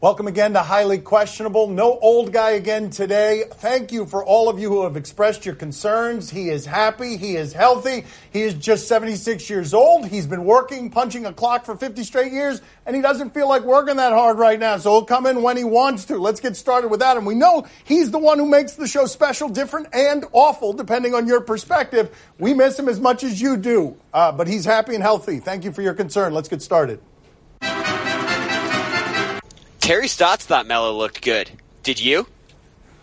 Welcome again to Highly Questionable. No old guy again today. Thank you for all of you who have expressed your concerns. He is happy. He is healthy. He is just 76 years old. He's been working, punching a clock for 50 straight years, and he doesn't feel like working that hard right now. So he'll come in when he wants to. Let's get started with that. And we know he's the one who makes the show special, different, and awful, depending on your perspective. We miss him as much as you do, uh, but he's happy and healthy. Thank you for your concern. Let's get started. Terry Stotts thought Melo looked good. Did you?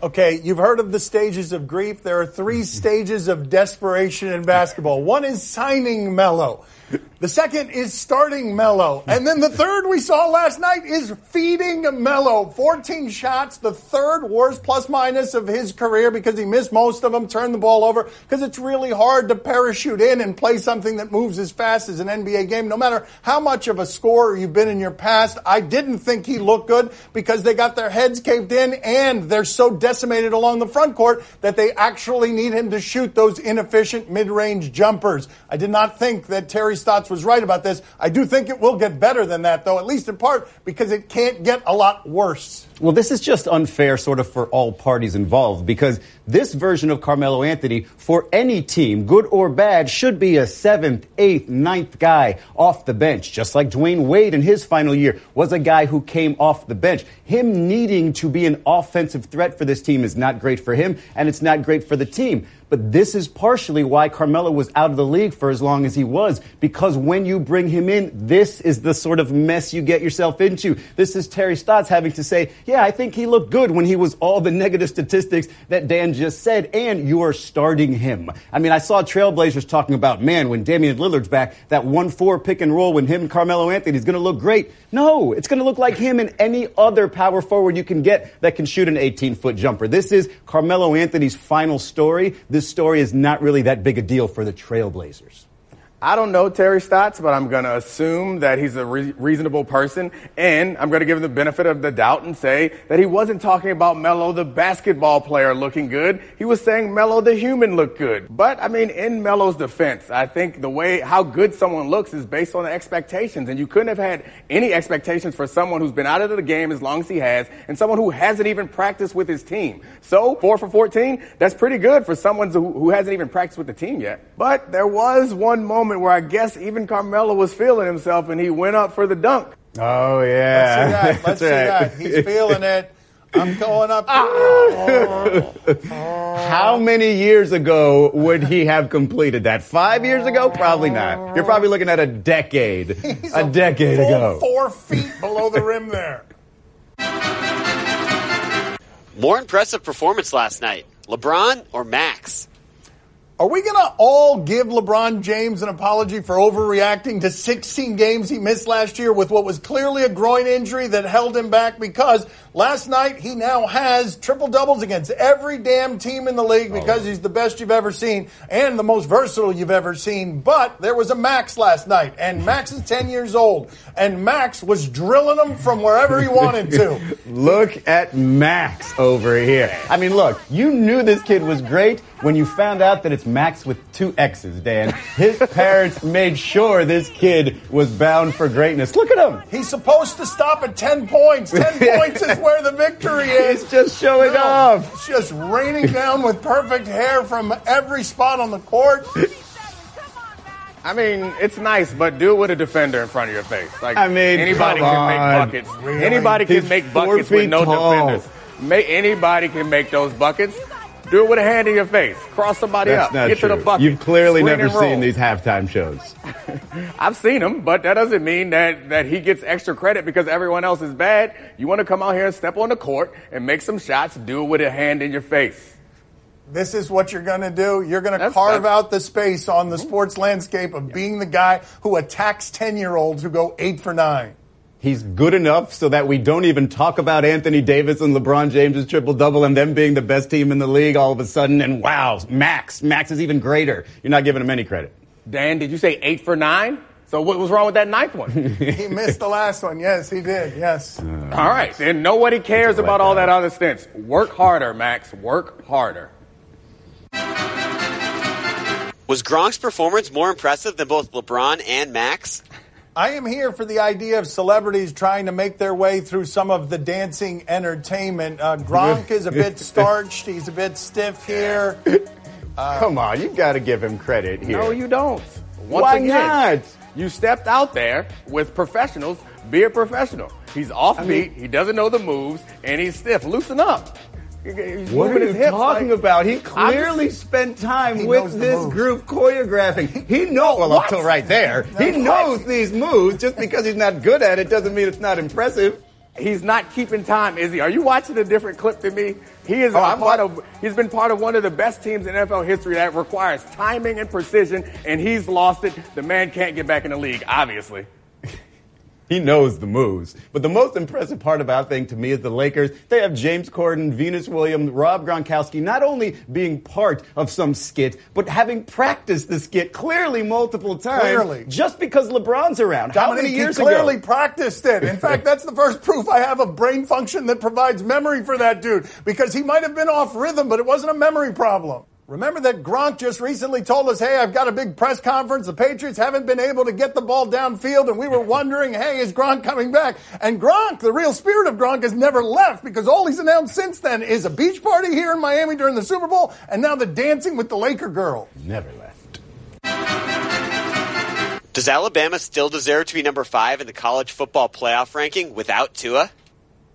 Okay, you've heard of the stages of grief. There are three stages of desperation in basketball. One is signing Melo. The second is starting Melo. And then the third we saw last night is feeding Melo. 14 shots, the third worst plus minus of his career because he missed most of them, turned the ball over, because it's really hard to parachute in and play something that moves as fast as an NBA game. No matter how much of a scorer you've been in your past, I didn't think he looked good because they got their heads caved in and they're so decimated along the front court that they actually need him to shoot those inefficient mid-range jumpers. I did not think that Terry Stotts was right about this. I do think it will get better than that, though, at least in part because it can't get a lot worse. Well, this is just unfair, sort of, for all parties involved because this version of Carmelo Anthony, for any team, good or bad, should be a seventh, eighth, ninth guy off the bench, just like Dwyane Wade in his final year was a guy who came off the bench. Him needing to be an offensive threat for this team is not great for him, and it's not great for the team. But this is partially why Carmelo was out of the league for as long as he was, because when you bring him in, this is the sort of mess you get yourself into. This is Terry Stotts having to say, yeah, I think he looked good when he was all the negative statistics that Dan just said, and you are starting him. I mean, I saw Trailblazers talking about, man, when Damian Lillard's back, that 1-4 pick and roll when him and Carmelo Anthony is going to look great. No, it's going to look like him and any other power forward you can get that can shoot an 18-foot jumper. This is Carmelo Anthony's final story. This this story is not really that big a deal for the Trailblazers. I don't know Terry Stotts, but I'm going to assume that he's a re- reasonable person, and I'm going to give him the benefit of the doubt and say that he wasn't talking about Melo, the basketball player, looking good. He was saying Melo, the human, looked good. But I mean, in Melo's defense, I think the way how good someone looks is based on the expectations, and you couldn't have had any expectations for someone who's been out of the game as long as he has, and someone who hasn't even practiced with his team. So four for 14, that's pretty good for someone who, who hasn't even practiced with the team yet. But there was one moment moment where I guess even Carmelo was feeling himself and he went up for the dunk. Oh yeah, let's see that. Let's see that. He's feeling it. I'm going up. Ah! How many years ago would he have completed that? Five years ago? Probably not. You're probably looking at a decade. He's a, a decade ago. Four feet below the rim there. More impressive performance last night. LeBron or Max? Are we going to all give LeBron James an apology for overreacting to 16 games he missed last year with what was clearly a groin injury that held him back? Because last night he now has triple doubles against every damn team in the league oh. because he's the best you've ever seen and the most versatile you've ever seen. But there was a Max last night, and Max is 10 years old, and Max was drilling them from wherever he wanted to. look at Max over here. I mean, look, you knew this kid was great when you found out that it's Max with two X's, Dan. His parents made sure this kid was bound for greatness. Look at him. He's supposed to stop at 10 points. 10 points is where the victory is. He's just showing no, off. It's Just raining down with perfect hair from every spot on the court. I mean, it's nice, but do it with a defender in front of your face. Like I mean, anybody can make buckets. Really? Anybody can He's make buckets with no tall. defenders. May, anybody can make those buckets. Do it with a hand in your face. Cross somebody That's up. Not Get true. to the bucket. You've clearly never seen these halftime shows. I've seen them, but that doesn't mean that, that he gets extra credit because everyone else is bad. You want to come out here and step on the court and make some shots. Do it with a hand in your face. This is what you're going to do. You're going to carve that's, out the space on the mm-hmm. sports landscape of yeah. being the guy who attacks 10 year olds who go eight for nine. He's good enough so that we don't even talk about Anthony Davis and LeBron James's triple double and them being the best team in the league all of a sudden. And wow, Max, Max is even greater. You're not giving him any credit. Dan, did you say eight for nine? So what was wrong with that ninth one? he missed the last one. Yes, he did. Yes. Uh, all right. Then nobody cares about all that other stints. Work harder, Max. Work harder. Was Gronk's performance more impressive than both LeBron and Max? I am here for the idea of celebrities trying to make their way through some of the dancing entertainment. Uh, Gronk is a bit starched. He's a bit stiff here. Come on, you've got to give him credit here. No, you don't. Once Why again, not? You stepped out there with professionals. Be a professional. He's offbeat. mean- he doesn't know the moves, and he's stiff. Loosen up. What are you talking like- about? He clearly just- spent time with this moves. group choreographing. He knows well What? up till right there. He knows these moves. Just because he's not good at it doesn't mean it's not impressive. He's not keeping time, is he? Are you watching a different clip than me? He is Oh, part of. He's been part of one of the best teams in NFL history that requires timing and precision, and he's lost it. The man can't get back in the league, obviously. He knows the moves. But the most impressive part about thing to me is the Lakers. They have James Corden, Venus Williams, Rob Gronkowski not only being part of some skit, but having practiced the skit clearly multiple times. Clearly. Just because LeBron's around. How many years he clearly ago? practiced it. In fact, that's the first proof I have of brain function that provides memory for that dude because he might have been off rhythm, but it wasn't a memory problem. Remember that Gronk just recently told us, hey, I've got a big press conference. The Patriots haven't been able to get the ball downfield, and we were wondering, hey, is Gronk coming back? And Gronk, the real spirit of Gronk, has never left because all he's announced since then is a beach party here in Miami during the Super Bowl, and now the dancing with the Laker girl. Never left. Does Alabama still deserve to be number five in the college football playoff ranking without Tua?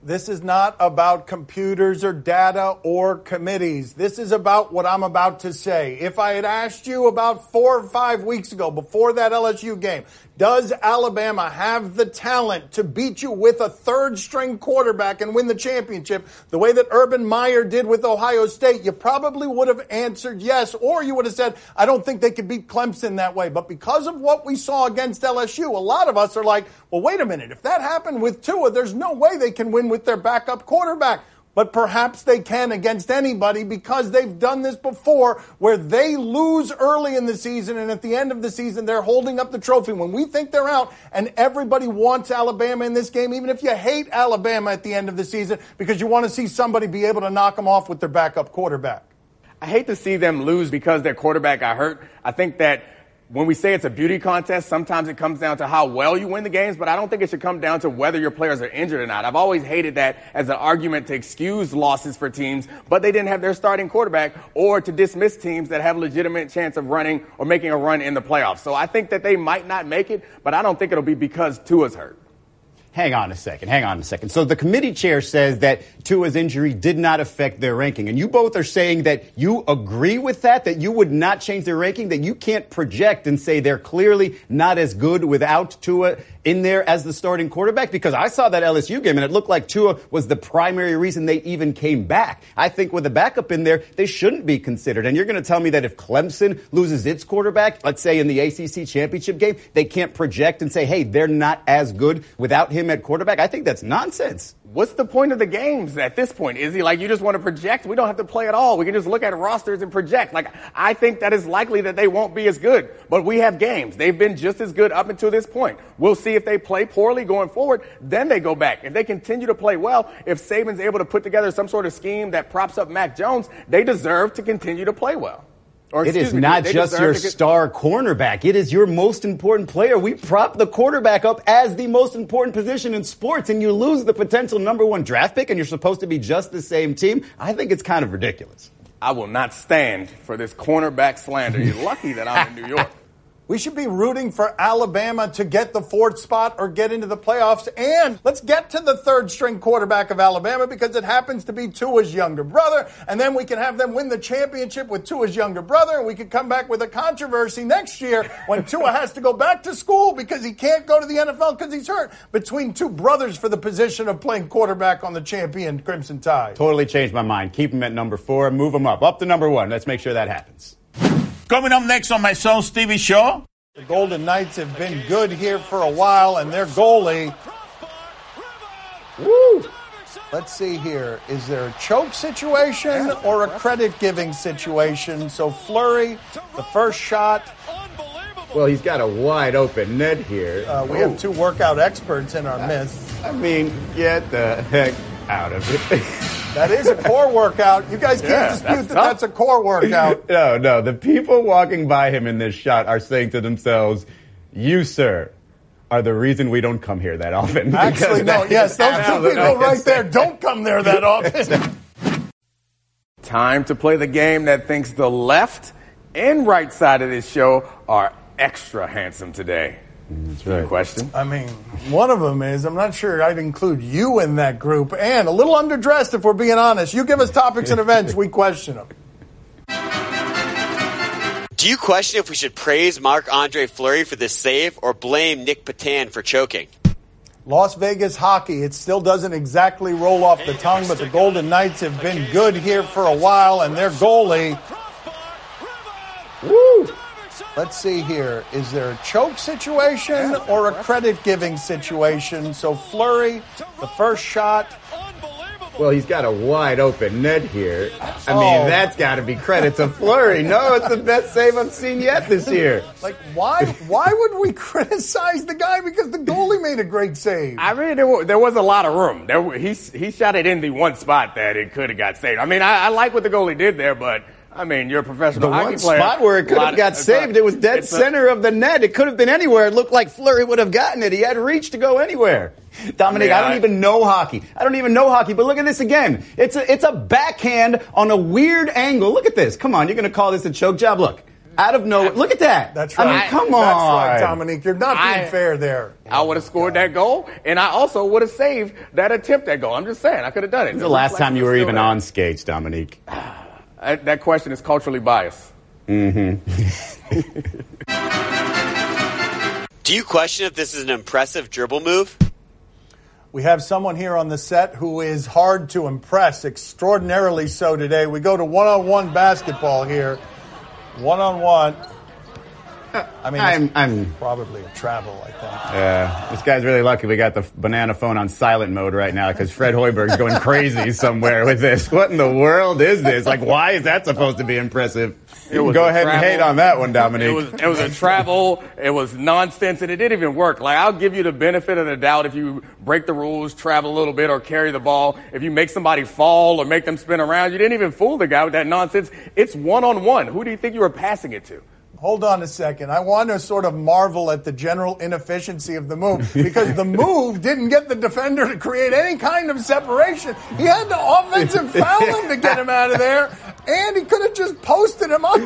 This is not about computers or data or committees. This is about what I'm about to say. If I had asked you about four or five weeks ago, before that LSU game, does Alabama have the talent to beat you with a third string quarterback and win the championship the way that Urban Meyer did with Ohio State? You probably would have answered yes, or you would have said, I don't think they could beat Clemson that way. But because of what we saw against LSU, a lot of us are like, well, wait a minute. If that happened with Tua, there's no way they can win with their backup quarterback. But perhaps they can against anybody because they've done this before where they lose early in the season and at the end of the season they're holding up the trophy when we think they're out and everybody wants Alabama in this game, even if you hate Alabama at the end of the season because you want to see somebody be able to knock them off with their backup quarterback. I hate to see them lose because their quarterback got hurt. I think that when we say it's a beauty contest, sometimes it comes down to how well you win the games, but I don't think it should come down to whether your players are injured or not. I've always hated that as an argument to excuse losses for teams, but they didn't have their starting quarterback or to dismiss teams that have a legitimate chance of running or making a run in the playoffs. So I think that they might not make it, but I don't think it'll be because Tua's hurt. Hang on a second. Hang on a second. So the committee chair says that Tua's injury did not affect their ranking. And you both are saying that you agree with that, that you would not change their ranking, that you can't project and say they're clearly not as good without Tua in there as the starting quarterback? Because I saw that LSU game and it looked like Tua was the primary reason they even came back. I think with a backup in there, they shouldn't be considered. And you're going to tell me that if Clemson loses its quarterback, let's say in the ACC championship game, they can't project and say, hey, they're not as good without him at quarterback? I think that's nonsense. What's the point of the games at this point? Is he like you just want to project? We don't have to play at all. We can just look at rosters and project. Like I think that is likely that they won't be as good. But we have games. They've been just as good up until this point. We'll see if they play poorly going forward. Then they go back. If they continue to play well, if Saban's able to put together some sort of scheme that props up Mac Jones, they deserve to continue to play well. Or It excuse is me, not just your get- star cornerback. It is your most important player. We prop the quarterback up as the most important position in sports, and you lose the potential number one draft pick, and you're supposed to be just the same team. I think it's kind of ridiculous. I will not stand for this cornerback slander. You're lucky that I'm in New York. We should be rooting for Alabama to get the fourth spot or get into the playoffs. And let's get to the third string quarterback of Alabama because it happens to be Tua's younger brother. And then we can have them win the championship with Tua's younger brother. And we could come back with a controversy next year when Tua has to go back to school because he can't go to the NFL because he's hurt between two brothers for the position of playing quarterback on the champion Crimson Tide. Totally changed my mind. Keep him at number four, move him up, up to number one. Let's make sure that happens. Coming up next on my son Stevie Show. The Golden Knights have been good here for a while, and their goalie. Woo! Let's see here. Is there a choke situation or a credit giving situation? So, Fleury, the first shot. Well, he's got a wide open net here. Uh, we have two workout experts in our midst. I mean, get the heck out of it. That is a core workout. You guys can't Yeah, dispute that's that tough. that's a core workout. no, no. The people walking by him in this shot are saying to themselves, You, sir, are the reason we don't come here that often. Actually, no. Yes, those two people right there don't come there that often. Time to play the game that thinks the left and right side of this show are extra handsome today. That's right. Question? I mean, one of them is I'm not sure I'd include you in that group, and a little underdressed if we're being honest. You give us topics and events, we question them. Do you question if we should praise Marc Andre Fleury for this save or blame Nick Patan for choking? Las Vegas hockey, it still doesn't exactly roll off the tongue, but the Golden Knights have been good here for a while, and their goalie. Woo! Let's see here. Is there a choke situation or a credit giving situation? So Fleury, the first shot. Well, he's got a wide open net here. I Oh. mean, that's got to be credit to Fleury. No, it's the best save I've seen yet this year. Like why? Why would we criticize the guy because the goalie made a great save? I mean, there, wa- there was a lot of room. There, he he shot it in the one spot that it could have got saved. I mean, I, I like what the goalie did there, but I mean, you're a professional The hockey one player. spot where it could have got it's saved, a- it was dead it's a- center of the net. It could have been anywhere. It looked like Fleury would have gotten it. He had reach to go anywhere. Domonique, Yeah, I don't I- even know hockey. I don't even know hockey, but look at this again. It's a, it's a backhand on a weird angle. Look at this. Come on, you're going to call this a choke job? Look, out of nowhere. Look at that. That's right. I mean, come on. That's right, Domonique. You're not being I- fair there. I would have scored that goal, and I also would have saved that attempt at goal. I'm just saying, I could have done it. When's the last time you were even on skates, Domonique? Uh, that question is culturally biased. Do you question if this is an impressive dribble move? We have someone here on the set who is hard to impress, extraordinarily so today. We go to one on one basketball here. One on one. Uh, I mean, I'm, I'm probably a travel, I think. Yeah, this guy's really lucky we got the banana phone on silent mode right now because Fred Hoiberg's going crazy somewhere with this. What in the world is this? Like, why is that supposed to be impressive? You can was go a ahead and hate on that one, Domonique. It was it was a travel. It was nonsense, and it didn't even work. Like I'll give you the benefit of the doubt if you break the rules, travel a little bit, or carry the ball. If you make somebody fall or make them spin around, you didn't even fool the guy with that nonsense. It's one on one. Who do you think you were passing it to? Hold on a second. I want to sort of marvel at the general inefficiency of the move because the move didn't get the defender to create any kind of separation. He had to offensive foul him to get him out of there, and he could have just posted him up.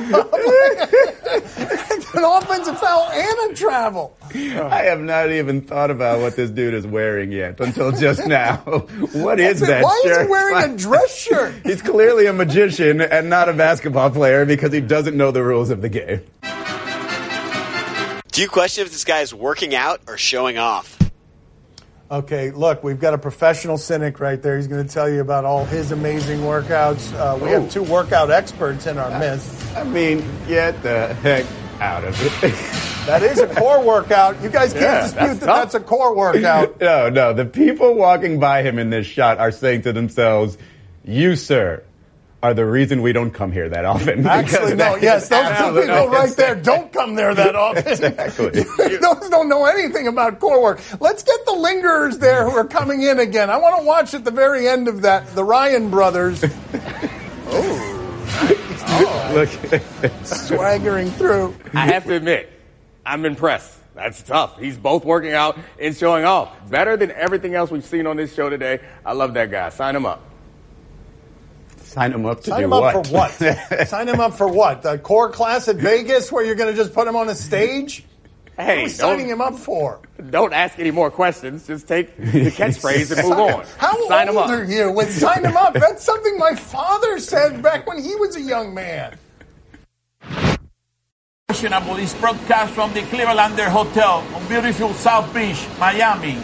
An offensive foul and a travel. I have not even thought about what this dude is wearing yet until just now. What is that Why shirt? is he wearing a dress shirt? He's clearly a magician and not a basketball player because he doesn't know the rules of the game. Do you question if this guy is working out or showing off? Okay, look, we've got a professional cynic right there. He's going to tell you about all his amazing workouts. Uh, we have two workout experts in our midst. I mean, get the heck out of it. That is a core workout. You guys can't Yeah, dispute that's that tough. that's a core workout. No, no. The people walking by him in this shot are saying to themselves, "You, sir, are the reason we don't come here that often." Actually, no. that Yes, those two absolutely- people right there don't come there that often. Exactly. those don't know anything about core work. Let's get the lingerers there who are coming in again. I want to watch at the very end of that the Ryan brothers oh, Look, swaggering through. I have to admit, I'm impressed. That's tough. He's both working out and showing off. Better than everything else we've seen on this show today. I love that guy. Sign him up. Sign him up to Sign do him up what? for what? Sign him up for what? The core class at Vegas where you're going to just put him on a stage? Hey, What are Hey, we signing him up for? don't ask any more questions. Just take the catchphrase and move on. How Sign him old up. are you? With sign him up. That's something my father said back when he was a young man. Questionable this broadcast from the Clevelander Hotel on beautiful South Beach, Miami.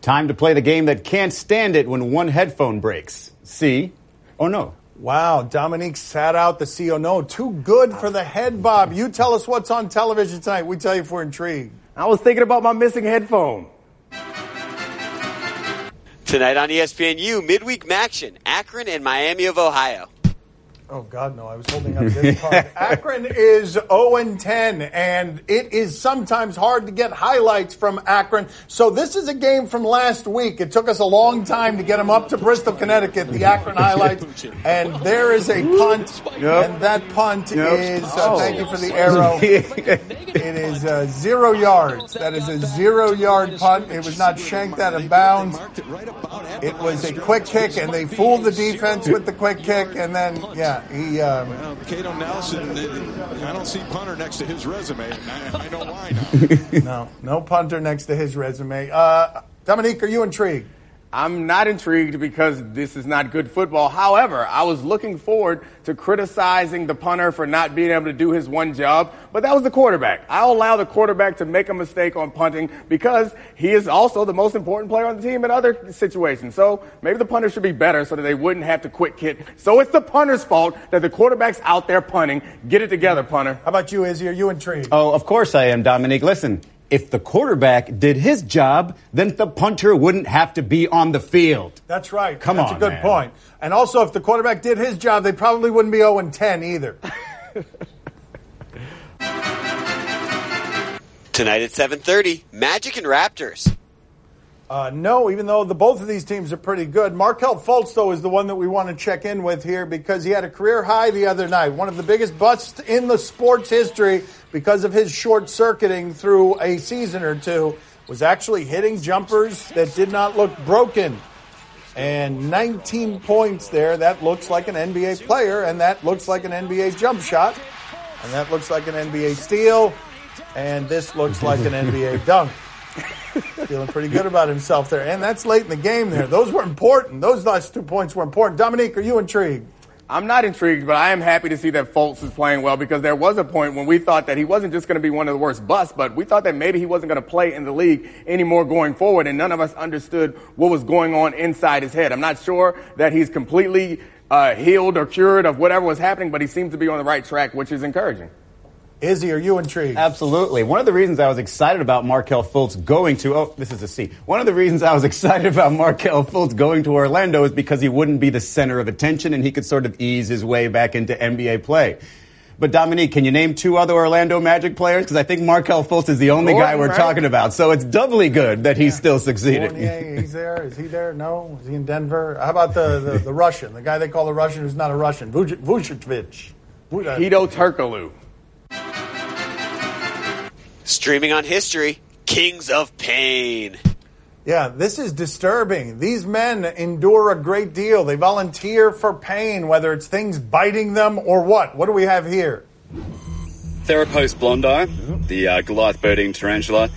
Time to play the game that can't stand it when one headphone breaks. See or oh, no? Wow, Domonique sat out the C O no. Too good for the head bob. You tell us what's on television tonight. We tell you if we're intrigued. I was thinking about my missing headphone. Tonight on ESPNU, midweek action, Akron and Miami of Ohio. Oh God, no! I was holding up this card. Akron is 0 and 10, and it is sometimes hard to get highlights from Akron. So this is a game from last week. It took us a long time to get them up to Bristol, Connecticut. The Akron highlights, and there is a punt, Yep. and that punt Yep. is. Uh, Oh. Thank you for the arrow. It is uh, zero yards. That is a zero-yard punt. It was not shanked out of bounds. It was a quick kick, and they fooled the defense with the quick kick, and then yeah, he. Um, Well, Kato Nelson, I don't see punter next to his resume. and I, I know why now. no, no punter next to his resume. Uh, Domonique, are you intrigued? I'm not intrigued because this is not good football. However, I was looking forward to criticizing the punter for not being able to do his one job, but that was the quarterback. I'll allow the quarterback to make a mistake on punting because he is also the most important player on the team in other situations. So maybe the punter should be better so that they wouldn't have to quit kick. So it's the punter's fault that the quarterback's out there punting. Get it together, punter. How about you, Izzy? Are you intrigued? Oh, of course I am, Domonique. Listen, if the quarterback did his job, then the punter wouldn't have to be on the field. That's right. Come That's on, a good man. point. And also, if the quarterback did his job, they probably wouldn't be 0 and 10 either. Tonight at 7:30, Magic and Raptors. Uh, no, even though the both of these teams are pretty good. Markelle Fultz, though, is the one that we want to check in with here because he had a career high the other night. One of the biggest busts in the sports history because of his short circuiting through a season or two was actually hitting jumpers that did not look broken. And 19 points there. That looks like an NBA player, and that looks like an NBA jump shot, and that looks like an NBA steal, and this looks like an NBA dunk feeling pretty good about himself there. And that's late in the game there. Those were important. Those last two points were important. Domonique, are you intrigued? I'm not intrigued, but I am happy to see that Fultz is playing well because there was a point when we thought that he wasn't just going to be one of the worst busts, but we thought that maybe he wasn't going to play in the league anymore going forward, and none of us understood what was going on inside his head. I'm not sure that he's completely uh, healed or cured of whatever was happening, but he seems to be on the right track, which is encouraging. Izzy, are you intrigued? Absolutely. One of the reasons I was excited about Markelle Fultz going to, oh, this is a C. One of the reasons I was excited about Markelle Fultz going to Orlando is because he wouldn't be the center of attention and he could sort of ease his way back into NBA play. But Domonique, can you name two other Orlando Magic players? Because I think Markelle Fultz is the only guy we're right? talking about. So it's doubly good that he's still succeeding. Fournier, he's there. Is he there? No. Is he in Denver? How about the, the, the Russian, the guy they call the Russian who's not a Russian, Vuj- Vucevic? Vu- uh, Hedo Turkoglu. Streaming on history, Kings of Pain. Yeah, this is disturbing. These men endure a great deal. They volunteer for pain, whether it's things biting them or what. What do we have here? Theraphosa blondi, the uh, Goliath bird-eating tarantula.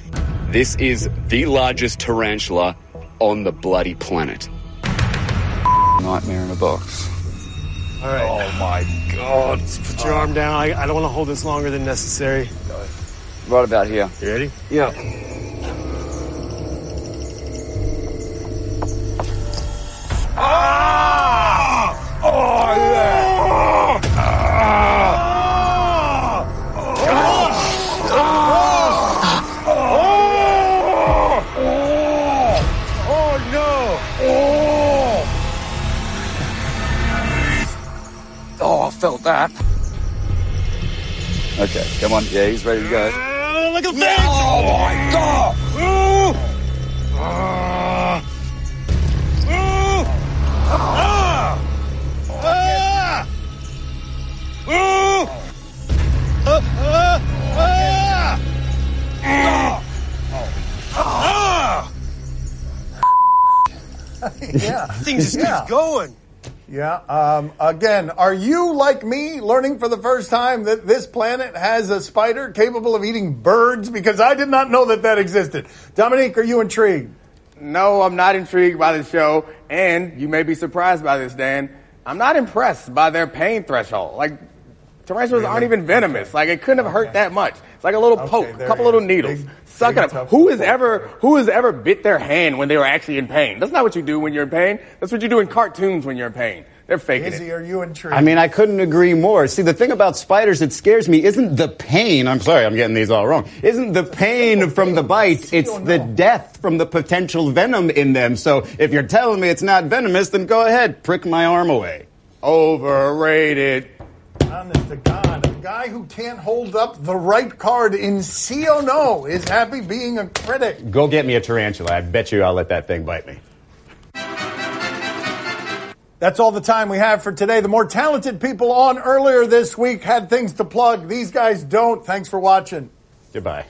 This is the largest tarantula on the bloody planet. Nightmare in a box. All right. Oh my God! Just put your arm down. I, I don't want to hold this longer than necessary. Right about here. You ready? Yeah. Ah no. Oh, I felt that. Okay, come on. Yeah, he's ready to go. Look at this! Oh my God! yeah. Thing just Yeah. keeps going. Yeah. Um, again, are you like me learning for the first time that this planet has a spider capable of eating birds? Because I did not know that that existed. Domonique, are you intrigued? No, I'm not intrigued by the show, and you may be surprised by this, Dan. I'm not impressed by their pain threshold. Like, tarantulas aren't even venomous. Like, it couldn't have hurt that much. It's like a little Okay, poke, a couple little needles. Big- Suck big it up. Who has poke. ever who has ever bit their hand when they were actually in pain? That's not what you do when you're in pain. That's what you do in cartoons when you're in pain. They're faking Izzy, it. are you intrigued? I mean, I couldn't agree more. See, the thing about spiders that scares me isn't the pain. I'm sorry, I'm getting these all wrong. Isn't the pain from the bite, it's the death from the potential venom in them. So if you're telling me it's not venomous, then go ahead, prick my arm away. Overrated. Honest to God, a guy who can't hold up the right card in see or no is happy being a critic. Go get me a tarantula. I bet you I'll let that thing bite me. That's all the time we have for today. The more talented people on earlier this week had things to plug. These guys don't. Thanks for watching. Goodbye.